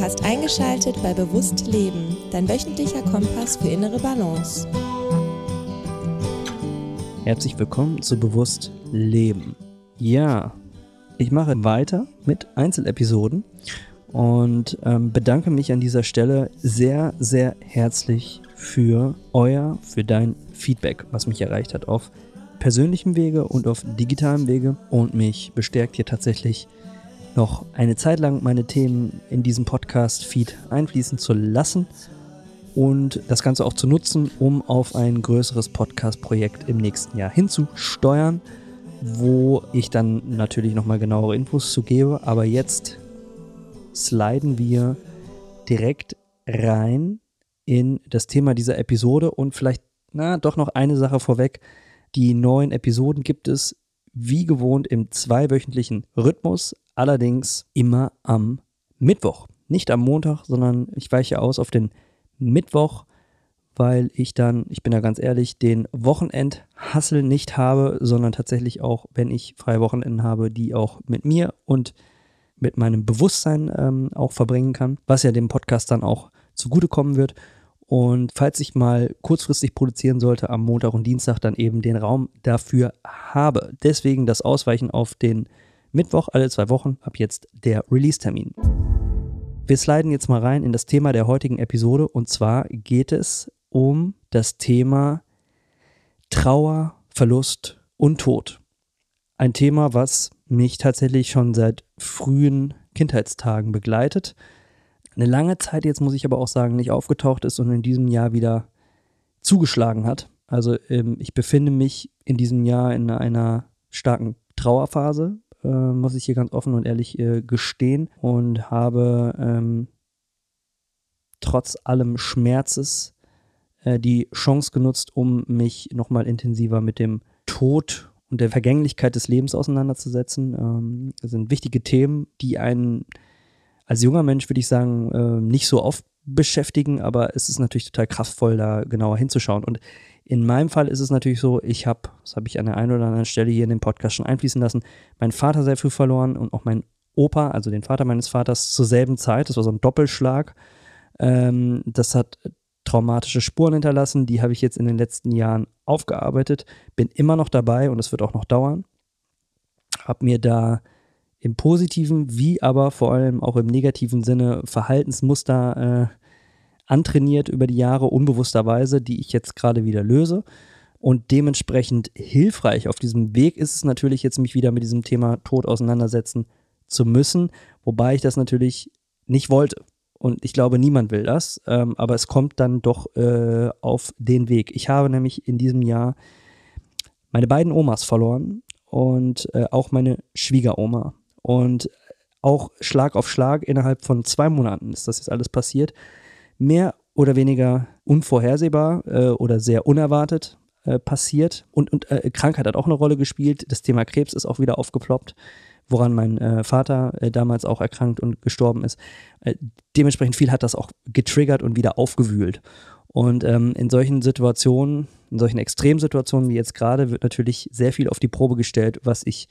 Du hast eingeschaltet bei Bewusst Leben, dein wöchentlicher Kompass für innere Balance. Herzlich willkommen zu Bewusst Leben. Ja, ich mache weiter mit Einzelepisoden und ähm, bedanke mich an dieser Stelle sehr, sehr herzlich für euer, für dein Feedback, was mich erreicht hat auf persönlichem Wege und auf digitalem Wege und mich bestärkt hier tatsächlich noch eine Zeit lang meine Themen in diesem Podcast-Feed einfließen zu lassen und das Ganze auch zu nutzen, um auf ein größeres Podcast-Projekt im nächsten Jahr hinzusteuern, wo ich dann natürlich nochmal genauere Infos zu gebe. Aber jetzt sliden wir direkt rein in das Thema dieser Episode und vielleicht, na, doch noch eine Sache vorweg. Die neuen Episoden gibt es wie gewohnt im zweiwöchentlichen Rhythmus, allerdings immer am Mittwoch. Nicht am Montag, sondern ich weiche aus auf den Mittwoch, weil ich dann, ich bin da ganz ehrlich, den Wochenendhassel nicht habe, sondern tatsächlich auch, wenn ich freie Wochenenden habe, die auch mit mir und mit meinem Bewusstsein ähm, auch verbringen kann, was ja dem Podcast dann auch zugutekommen wird. Und falls ich mal kurzfristig produzieren sollte am Montag und Dienstag, dann eben den Raum dafür habe. Deswegen das Ausweichen auf den Mittwoch alle zwei Wochen, ab jetzt der Release-Termin. Wir sliden jetzt mal rein in das Thema der heutigen Episode und zwar geht es um das Thema Trauer, Verlust und Tod. Ein Thema, was mich tatsächlich schon seit frühen Kindheitstagen begleitet. Eine lange Zeit jetzt, muss ich aber auch sagen, nicht aufgetaucht ist und in diesem Jahr wieder zugeschlagen hat. Also ähm, ich befinde mich in diesem Jahr in einer starken Trauerphase, äh, muss ich hier ganz offen und ehrlich äh, gestehen und habe ähm, trotz allem Schmerzes äh, die Chance genutzt, um mich nochmal intensiver mit dem Tod und der Vergänglichkeit des Lebens auseinanderzusetzen. Ähm, das sind wichtige Themen, die einen als junger Mensch, würde ich sagen, äh, nicht so oft beschäftigen, aber es ist natürlich total kraftvoll, da genauer hinzuschauen. Und in meinem Fall ist es natürlich so, ich habe, das habe ich an der einen oder anderen Stelle hier in dem Podcast schon einfließen lassen, meinen Vater sehr früh verloren und auch meinen Opa, also den Vater meines Vaters, zur selben Zeit. Das war so ein Doppelschlag. Ähm, das hat traumatische Spuren hinterlassen. Die habe ich jetzt in den letzten Jahren aufgearbeitet. Bin immer noch dabei und es wird auch noch dauern. Habe mir da im positiven wie aber vor allem auch im negativen Sinne Verhaltensmuster äh, antrainiert über die Jahre unbewussterweise, die ich jetzt gerade wieder löse. Und dementsprechend hilfreich auf diesem Weg ist es natürlich jetzt, mich wieder mit diesem Thema Tod auseinandersetzen zu müssen, wobei ich das natürlich nicht wollte. Und ich glaube, niemand will das, ähm, aber es kommt dann doch äh, auf den Weg. Ich habe nämlich in diesem Jahr meine beiden Omas verloren und äh, auch meine Schwiegeroma. Und auch Schlag auf Schlag innerhalb von zwei Monaten ist das jetzt alles passiert mehr oder weniger unvorhersehbar äh, oder sehr unerwartet äh, passiert. Und, und äh, Krankheit hat auch eine Rolle gespielt. Das Thema Krebs ist auch wieder aufgeploppt, woran mein äh, Vater äh, damals auch erkrankt und gestorben ist. Äh, dementsprechend viel hat das auch getriggert und wieder aufgewühlt. Und ähm, in solchen Situationen, in solchen Extremsituationen wie jetzt gerade, wird natürlich sehr viel auf die Probe gestellt, was ich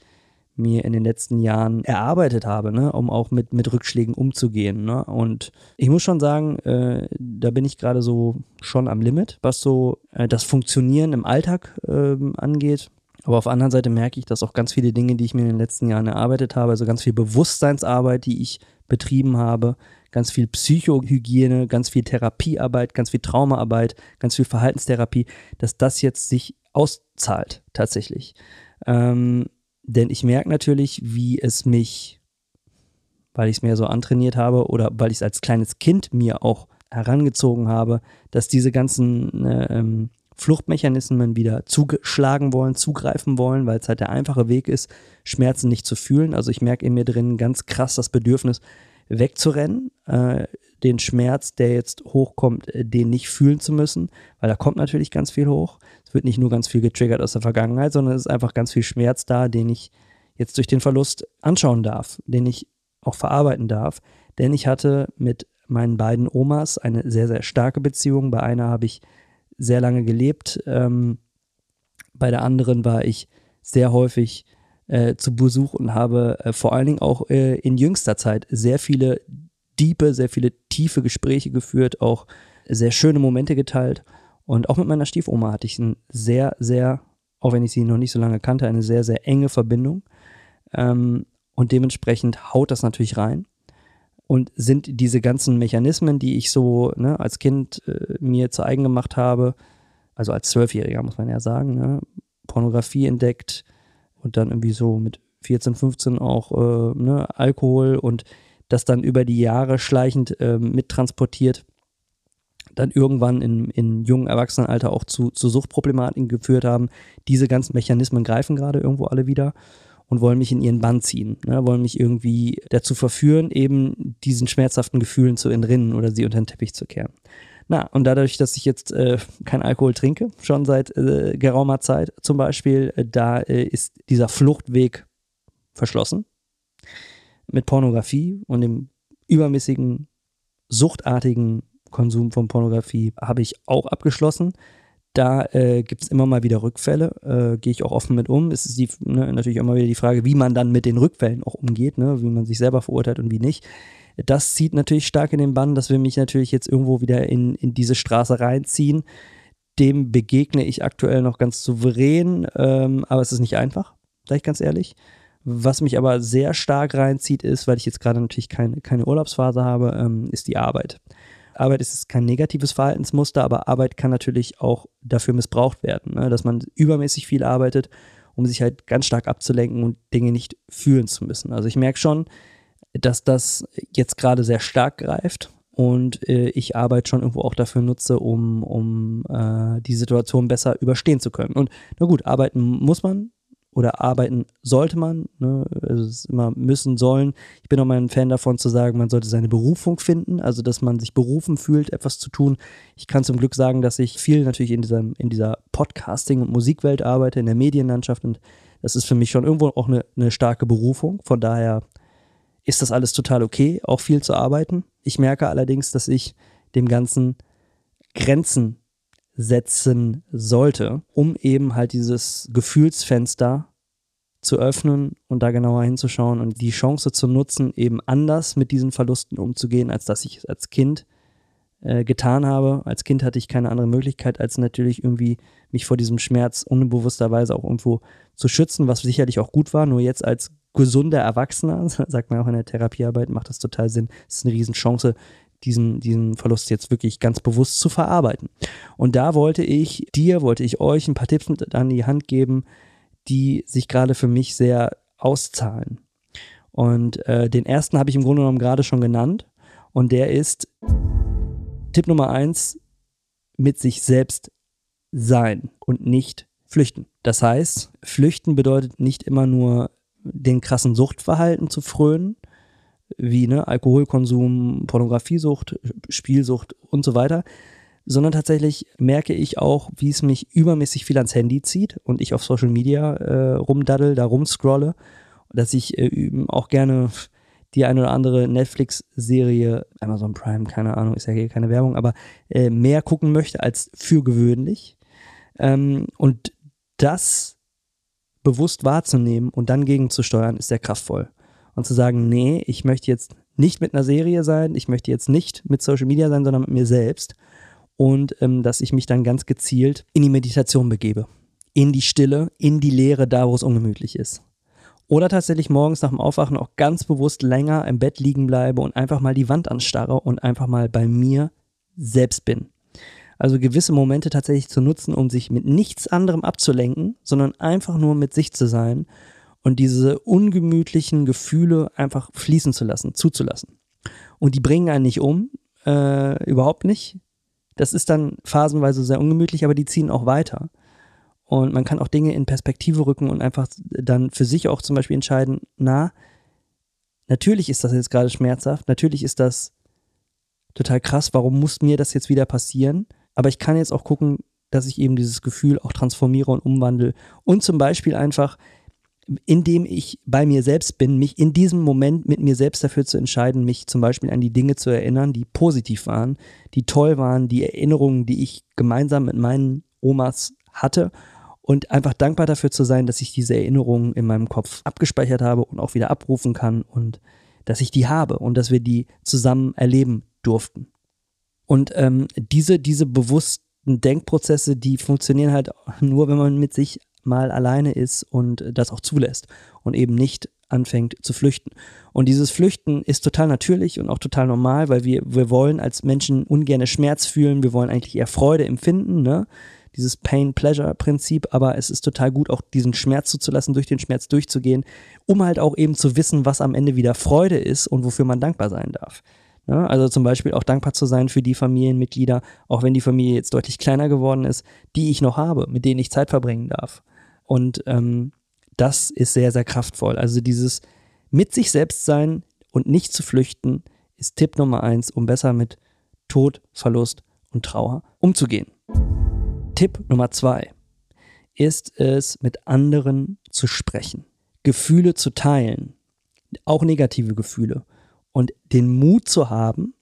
mir in den letzten Jahren erarbeitet habe, ne, um auch mit, mit Rückschlägen umzugehen. Ne? Und ich muss schon sagen, äh, da bin ich gerade so schon am Limit, was so äh, das Funktionieren im Alltag äh, angeht. Aber auf der anderen Seite merke ich, dass auch ganz viele Dinge, die ich mir in den letzten Jahren erarbeitet habe, also ganz viel Bewusstseinsarbeit, die ich betrieben habe, ganz viel Psychohygiene, ganz viel Therapiearbeit, ganz viel Traumaarbeit, ganz viel Verhaltenstherapie, dass das jetzt sich auszahlt tatsächlich. Ähm, denn ich merke natürlich, wie es mich, weil ich es mir so antrainiert habe oder weil ich es als kleines Kind mir auch herangezogen habe, dass diese ganzen äh, ähm, Fluchtmechanismen wieder zugeschlagen wollen, zugreifen wollen, weil es halt der einfache Weg ist, Schmerzen nicht zu fühlen. Also ich merke in mir drin ganz krass das Bedürfnis, wegzurennen, äh, den Schmerz, der jetzt hochkommt, äh, den nicht fühlen zu müssen, weil da kommt natürlich ganz viel hoch. Wird nicht nur ganz viel getriggert aus der Vergangenheit, sondern es ist einfach ganz viel Schmerz da, den ich jetzt durch den Verlust anschauen darf, den ich auch verarbeiten darf. Denn ich hatte mit meinen beiden Omas eine sehr, sehr starke Beziehung. Bei einer habe ich sehr lange gelebt. Ähm, bei der anderen war ich sehr häufig äh, zu Besuch und habe äh, vor allen Dingen auch äh, in jüngster Zeit sehr viele diepe, sehr viele tiefe Gespräche geführt, auch sehr schöne Momente geteilt. Und auch mit meiner Stiefoma hatte ich ein sehr, sehr, auch wenn ich sie noch nicht so lange kannte, eine sehr, sehr enge Verbindung. Ähm, und dementsprechend haut das natürlich rein. Und sind diese ganzen Mechanismen, die ich so ne, als Kind äh, mir zu eigen gemacht habe, also als Zwölfjähriger muss man ja sagen, ne, Pornografie entdeckt und dann irgendwie so mit 14, 15 auch äh, ne, Alkohol und das dann über die Jahre schleichend äh, mittransportiert, dann irgendwann in, in jungen Erwachsenenalter auch zu, zu Suchtproblematiken geführt haben. Diese ganzen Mechanismen greifen gerade irgendwo alle wieder und wollen mich in ihren Bann ziehen, ne, wollen mich irgendwie dazu verführen, eben diesen schmerzhaften Gefühlen zu entrinnen oder sie unter den Teppich zu kehren. Na, und dadurch, dass ich jetzt äh, kein Alkohol trinke, schon seit äh, geraumer Zeit zum Beispiel, äh, da äh, ist dieser Fluchtweg verschlossen mit Pornografie und dem übermäßigen, suchtartigen Konsum von Pornografie habe ich auch abgeschlossen. Da äh, gibt es immer mal wieder Rückfälle, äh, gehe ich auch offen mit um. Es ist die, ne, natürlich immer wieder die Frage, wie man dann mit den Rückfällen auch umgeht, ne, wie man sich selber verurteilt und wie nicht. Das zieht natürlich stark in den Bann, dass wir mich natürlich jetzt irgendwo wieder in, in diese Straße reinziehen. Dem begegne ich aktuell noch ganz souverän, ähm, aber es ist nicht einfach, sage ich ganz ehrlich. Was mich aber sehr stark reinzieht, ist, weil ich jetzt gerade natürlich keine, keine Urlaubsphase habe, ähm, ist die Arbeit. Arbeit ist kein negatives Verhaltensmuster, aber Arbeit kann natürlich auch dafür missbraucht werden, ne? dass man übermäßig viel arbeitet, um sich halt ganz stark abzulenken und Dinge nicht fühlen zu müssen. Also ich merke schon, dass das jetzt gerade sehr stark greift und äh, ich Arbeit schon irgendwo auch dafür nutze, um, um äh, die Situation besser überstehen zu können. Und na gut, arbeiten muss man, oder arbeiten sollte man. Ne? Also es ist immer müssen, sollen. Ich bin auch mal ein Fan davon zu sagen, man sollte seine Berufung finden, also dass man sich berufen fühlt, etwas zu tun. Ich kann zum Glück sagen, dass ich viel natürlich in dieser, in dieser Podcasting- und Musikwelt arbeite, in der Medienlandschaft und das ist für mich schon irgendwo auch eine, eine starke Berufung. Von daher ist das alles total okay, auch viel zu arbeiten. Ich merke allerdings, dass ich dem Ganzen Grenzen setzen sollte, um eben halt dieses Gefühlsfenster zu öffnen und da genauer hinzuschauen und die Chance zu nutzen, eben anders mit diesen Verlusten umzugehen, als dass ich es als Kind äh, getan habe. Als Kind hatte ich keine andere Möglichkeit, als natürlich irgendwie mich vor diesem Schmerz unbewussterweise auch irgendwo zu schützen, was sicherlich auch gut war. Nur jetzt als gesunder Erwachsener, sagt man auch in der Therapiearbeit, macht das total Sinn. Es ist eine Riesenchance, diesen, diesen Verlust jetzt wirklich ganz bewusst zu verarbeiten. Und da wollte ich dir, wollte ich euch ein paar Tipps mit an die Hand geben, die sich gerade für mich sehr auszahlen. Und äh, den ersten habe ich im Grunde genommen gerade schon genannt. Und der ist Tipp Nummer eins, mit sich selbst sein und nicht flüchten. Das heißt, flüchten bedeutet nicht immer nur den krassen Suchtverhalten zu frönen, wie ne, Alkoholkonsum, Pornografiesucht, Spielsucht und so weiter, sondern tatsächlich merke ich auch, wie es mich übermäßig viel ans Handy zieht und ich auf Social Media äh, rumdaddel, da rumscrolle, dass ich äh, auch gerne die eine oder andere Netflix-Serie, Amazon Prime, keine Ahnung, ist ja hier keine Werbung, aber äh, mehr gucken möchte als für gewöhnlich. Ähm, und das bewusst wahrzunehmen und dann gegenzusteuern, ist sehr kraftvoll und zu sagen, nee, ich möchte jetzt nicht mit einer Serie sein, ich möchte jetzt nicht mit Social Media sein, sondern mit mir selbst. Und ähm, dass ich mich dann ganz gezielt in die Meditation begebe. In die Stille, in die Leere, da wo es ungemütlich ist. Oder tatsächlich morgens nach dem Aufwachen auch ganz bewusst länger im Bett liegen bleibe und einfach mal die Wand anstarre und einfach mal bei mir selbst bin. Also gewisse Momente tatsächlich zu nutzen, um sich mit nichts anderem abzulenken, sondern einfach nur mit sich zu sein und diese ungemütlichen Gefühle einfach fließen zu lassen, zuzulassen. Und die bringen einen nicht um, äh, überhaupt nicht. Das ist dann phasenweise sehr ungemütlich, aber die ziehen auch weiter. Und man kann auch Dinge in Perspektive rücken und einfach dann für sich auch zum Beispiel entscheiden, na, natürlich ist das jetzt gerade schmerzhaft, natürlich ist das total krass, warum muss mir das jetzt wieder passieren? Aber ich kann jetzt auch gucken, dass ich eben dieses Gefühl auch transformiere und umwandle und zum Beispiel einfach indem ich bei mir selbst bin, mich in diesem Moment mit mir selbst dafür zu entscheiden, mich zum Beispiel an die Dinge zu erinnern, die positiv waren, die toll waren, die Erinnerungen, die ich gemeinsam mit meinen Omas hatte und einfach dankbar dafür zu sein, dass ich diese Erinnerungen in meinem Kopf abgespeichert habe und auch wieder abrufen kann und dass ich die habe und dass wir die zusammen erleben durften. Und ähm, diese, diese bewussten Denkprozesse, die funktionieren halt nur, wenn man mit sich mal alleine ist und das auch zulässt und eben nicht anfängt zu flüchten. Und dieses Flüchten ist total natürlich und auch total normal, weil wir, wir wollen als Menschen ungerne Schmerz fühlen, wir wollen eigentlich eher Freude empfinden, ne? Dieses Pain-Pleasure-Prinzip, aber es ist total gut, auch diesen Schmerz zuzulassen, durch den Schmerz durchzugehen, um halt auch eben zu wissen, was am Ende wieder Freude ist und wofür man dankbar sein darf. Ja, also zum Beispiel auch dankbar zu sein für die Familienmitglieder, auch wenn die Familie jetzt deutlich kleiner geworden ist, die ich noch habe, mit denen ich Zeit verbringen darf. Und ähm, das ist sehr, sehr kraftvoll. Also dieses mit sich selbst sein und nicht zu flüchten, ist Tipp Nummer eins, um besser mit Tod, Verlust und Trauer umzugehen. Tipp Nummer zwei ist es, mit anderen zu sprechen, Gefühle zu teilen, auch negative Gefühle und den Mut zu haben,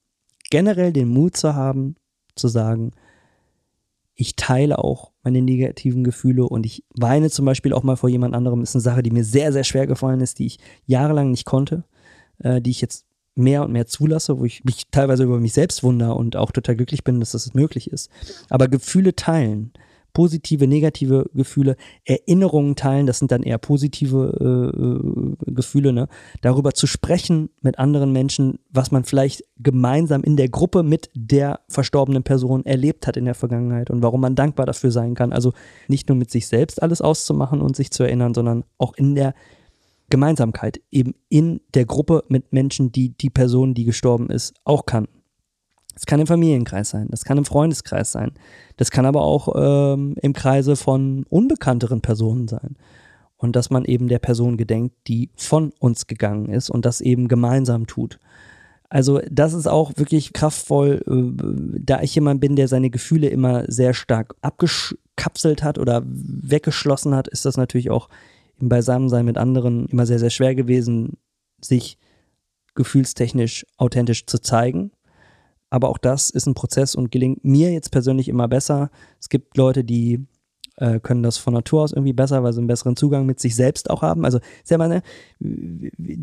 generell den Mut zu haben, zu sagen, ich teile auch meine negativen Gefühle und ich weine zum Beispiel auch mal vor jemand anderem. Ist eine Sache, die mir sehr, sehr schwer gefallen ist, die ich jahrelang nicht konnte, äh, die ich jetzt mehr und mehr zulasse, wo ich mich teilweise über mich selbst wundere und auch total glücklich bin, dass das möglich ist. Aber Gefühle teilen, positive, negative Gefühle, Erinnerungen teilen, das sind dann eher positive äh, äh, Gefühle, ne? darüber zu sprechen mit anderen Menschen, was man vielleicht gemeinsam in der Gruppe mit der verstorbenen Person erlebt hat in der Vergangenheit und warum man dankbar dafür sein kann. Also nicht nur mit sich selbst alles auszumachen und sich zu erinnern, sondern auch in der Gemeinsamkeit, eben in der Gruppe mit Menschen, die die Person, die gestorben ist, auch kannten. Das kann im Familienkreis sein, das kann im Freundeskreis sein, das kann aber auch ähm, im Kreise von unbekannteren Personen sein. Und dass man eben der Person gedenkt, die von uns gegangen ist und das eben gemeinsam tut. Also das ist auch wirklich kraftvoll, äh, da ich jemand bin, der seine Gefühle immer sehr stark abgekapselt hat oder weggeschlossen hat, ist das natürlich auch im Beisammensein mit anderen immer sehr, sehr schwer gewesen, sich gefühlstechnisch authentisch zu zeigen. Aber auch das ist ein Prozess und gelingt mir jetzt persönlich immer besser. Es gibt Leute, die äh, können das von Natur aus irgendwie besser, weil sie einen besseren Zugang mit sich selbst auch haben. Also sehr mal, ne,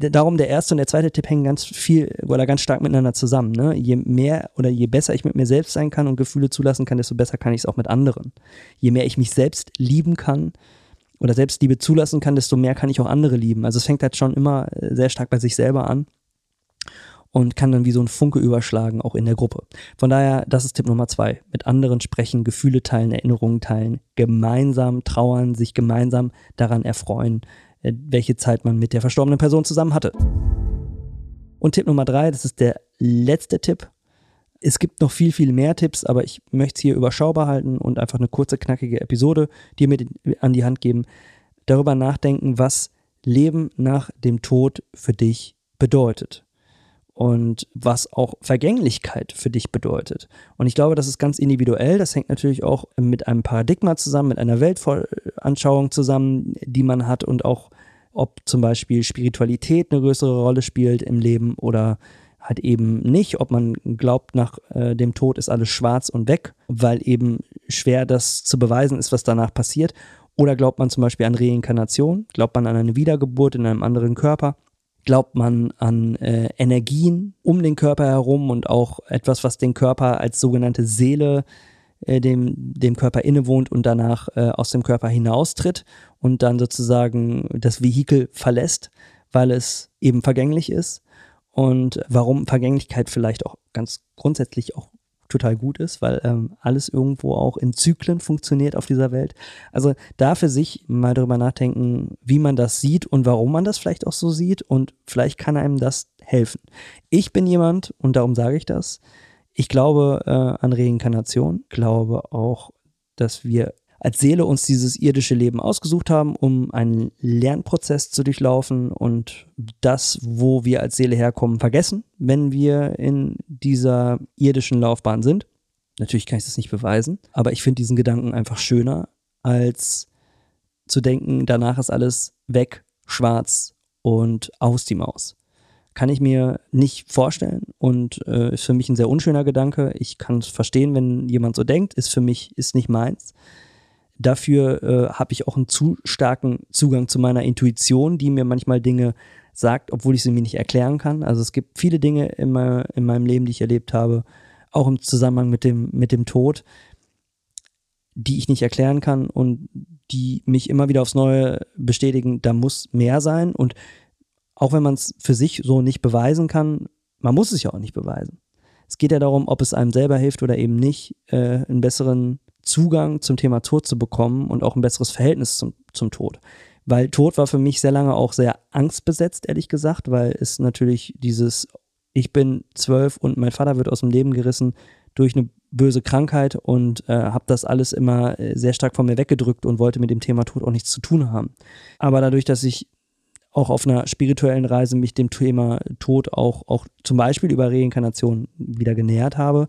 darum der erste und der zweite Tipp hängen ganz viel oder ganz stark miteinander zusammen. Ne? Je mehr oder je besser ich mit mir selbst sein kann und Gefühle zulassen kann, desto besser kann ich es auch mit anderen. Je mehr ich mich selbst lieben kann, oder Selbstliebe zulassen kann, desto mehr kann ich auch andere lieben. Also es fängt halt schon immer äh, sehr stark bei sich selber an und kann dann wie so ein Funke überschlagen, auch in der Gruppe. Von daher, das ist Tipp Nummer zwei. Mit anderen sprechen, Gefühle teilen, Erinnerungen teilen, gemeinsam trauern, sich gemeinsam daran erfreuen, äh, welche Zeit man mit der verstorbenen Person zusammen hatte. Und Tipp Nummer drei, das ist der letzte Tipp. Es gibt noch viel, viel mehr Tipps, aber ich möchte es hier überschaubar halten und einfach eine kurze, knackige Episode dir mit an die Hand geben. Darüber nachdenken, was Leben nach dem Tod für dich bedeutet und was auch Vergänglichkeit für dich bedeutet. Und ich glaube, das ist ganz individuell. Das hängt natürlich auch mit einem Paradigma zusammen, mit einer Weltanschauung zusammen, die man hat und auch, ob zum Beispiel Spiritualität eine größere Rolle spielt im Leben oder halt eben nicht, ob man glaubt, nach äh, dem Tod ist alles schwarz und weg, weil eben schwer das zu beweisen ist, was danach passiert. Oder glaubt man zum Beispiel an Reinkarnation, glaubt man an eine Wiedergeburt in einem anderen Körper glaubt man an äh, Energien um den Körper herum und auch etwas, was den Körper als sogenannte Seele äh, dem, dem Körper innewohnt und danach äh, aus dem Körper hinaustritt und dann sozusagen das Vehikel verlässt, weil es eben vergänglich ist. Und warum Vergänglichkeit vielleicht auch ganz grundsätzlich auch total gut ist, weil ähm, alles irgendwo auch in Zyklen funktioniert auf dieser Welt. Also da für sich mal drüber nachdenken, wie man das sieht und warum man das vielleicht auch so sieht und vielleicht kann einem das helfen. Ich bin jemand, und darum sage ich das, ich glaube äh, an Reinkarnation, glaube auch, dass wir als Seele uns dieses irdische Leben ausgesucht haben, um einen Lernprozess zu durchlaufen und das, wo wir als Seele herkommen, vergessen, wenn wir in dieser irdischen Laufbahn sind. Natürlich kann ich das nicht beweisen, aber ich finde diesen Gedanken einfach schöner, als zu denken, danach ist alles weg, schwarz und aus die Maus. Kann ich mir nicht vorstellen und äh, ist für mich ein sehr unschöner Gedanke. Ich kann es verstehen, wenn jemand so denkt, ist für mich, ist nicht meins. Dafür äh, habe ich auch einen zu starken Zugang zu meiner Intuition, die mir manchmal Dinge sagt, obwohl ich sie mir nicht erklären kann. Also es gibt viele Dinge in, mein, in meinem Leben, die ich erlebt habe, auch im Zusammenhang mit dem, mit dem Tod, die ich nicht erklären kann und die mich immer wieder aufs Neue bestätigen, da muss mehr sein. Und auch wenn man es für sich so nicht beweisen kann, man muss es ja auch nicht beweisen. Es geht ja darum, ob es einem selber hilft oder eben nicht, äh, einen besseren Zugang zum Thema Tod zu bekommen und auch ein besseres Verhältnis zum, zum Tod. Weil Tod war für mich sehr lange auch sehr angstbesetzt, ehrlich gesagt, weil es natürlich dieses, ich bin zwölf und mein Vater wird aus dem Leben gerissen durch eine böse Krankheit und äh, habe das alles immer äh, sehr stark von mir weggedrückt und wollte mit dem Thema Tod auch nichts zu tun haben. Aber dadurch, dass ich auch auf einer spirituellen Reise mich dem Thema Tod auch, auch zum Beispiel über Reinkarnation wieder genähert habe,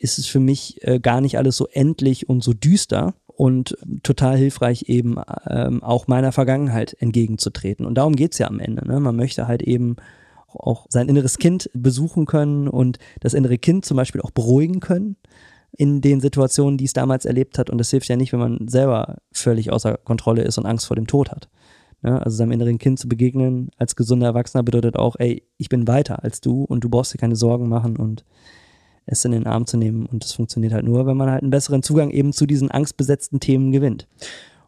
ist es für mich äh, gar nicht alles so endlich und so düster und total hilfreich eben ähm, auch meiner Vergangenheit entgegenzutreten. Und darum geht's ja am Ende. Ne? Man möchte halt eben auch sein inneres Kind besuchen können und das innere Kind zum Beispiel auch beruhigen können in den Situationen, die es damals erlebt hat. Und das hilft ja nicht, wenn man selber völlig außer Kontrolle ist und Angst vor dem Tod hat. Ja, also seinem inneren Kind zu begegnen als gesunder Erwachsener bedeutet auch, ey, ich bin weiter als du und du brauchst dir keine Sorgen machen und es in den Arm zu nehmen. Und das funktioniert halt nur, wenn man halt einen besseren Zugang eben zu diesen angstbesetzten Themen gewinnt.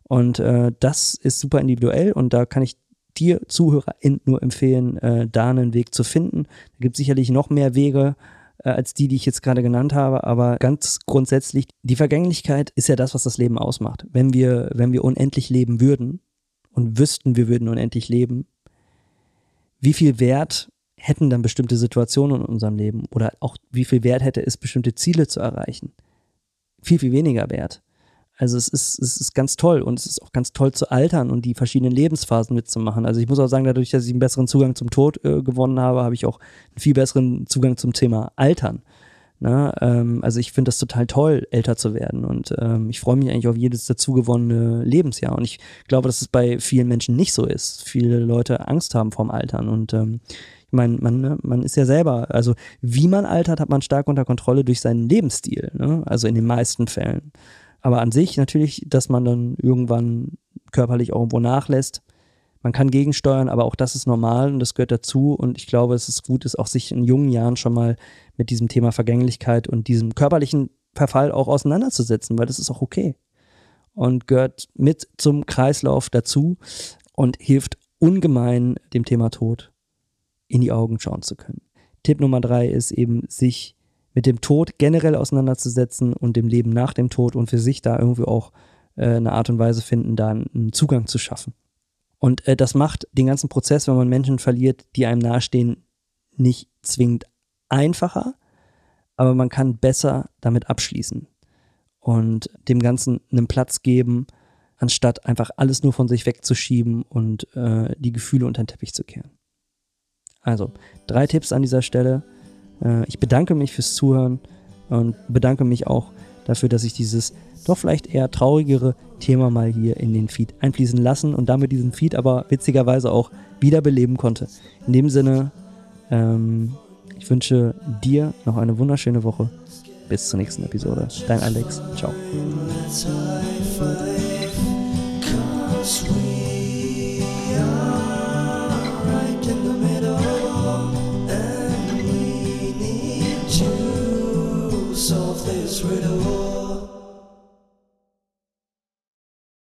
Und äh, das ist super individuell und da kann ich dir ZuhörerInnen nur empfehlen, äh, da einen Weg zu finden. Da gibt es sicherlich noch mehr Wege äh, als die, die ich jetzt gerade genannt habe, aber ganz grundsätzlich, die Vergänglichkeit ist ja das, was das Leben ausmacht. Wenn wir, wenn wir unendlich leben würden und wüssten, wir würden unendlich leben, wie viel Wert hätten dann bestimmte Situationen in unserem Leben oder auch wie viel Wert hätte es, bestimmte Ziele zu erreichen? Viel, viel weniger Wert. Also es ist, es ist ganz toll und es ist auch ganz toll zu altern und die verschiedenen Lebensphasen mitzumachen. Also ich muss auch sagen, dadurch, dass ich einen besseren Zugang zum Tod äh, gewonnen habe, habe ich auch einen viel besseren Zugang zum Thema Altern. Na, ähm, also ich finde das total toll, älter zu werden und ähm, ich freue mich eigentlich auf jedes dazugewonnene Lebensjahr und ich glaube, dass es bei vielen Menschen nicht so ist. Viele Leute Angst haben vorm Altern und ähm, meine, man, ne, man ist ja selber, also wie man altert, hat man stark unter Kontrolle durch seinen Lebensstil, ne? also in den meisten Fällen. Aber an sich natürlich, dass man dann irgendwann körperlich auch irgendwo nachlässt. Man kann gegensteuern, aber auch das ist normal und das gehört dazu. Und ich glaube, es ist gut, ist auch sich in jungen Jahren schon mal mit diesem Thema Vergänglichkeit und diesem körperlichen Verfall auch auseinanderzusetzen, weil das ist auch okay. Und gehört mit zum Kreislauf dazu und hilft ungemein dem Thema Tod in die Augen schauen zu können. Tipp Nummer drei ist eben, sich mit dem Tod generell auseinanderzusetzen und dem Leben nach dem Tod und für sich da irgendwie auch äh, eine Art und Weise finden, da einen Zugang zu schaffen. Und äh, das macht den ganzen Prozess, wenn man Menschen verliert, die einem nahestehen, nicht zwingend einfacher, aber man kann besser damit abschließen und dem Ganzen einen Platz geben, anstatt einfach alles nur von sich wegzuschieben und äh, die Gefühle unter den Teppich zu kehren. Also, drei Tipps an dieser Stelle. Äh, ich bedanke mich fürs Zuhören und bedanke mich auch dafür, dass ich dieses doch vielleicht eher traurigere Thema mal hier in den Feed einfließen lassen und damit diesen Feed aber witzigerweise auch wiederbeleben konnte. In dem Sinne, ähm, ich wünsche dir noch eine wunderschöne Woche. Bis zur nächsten Episode. Dein Alex. Ciao. riddle.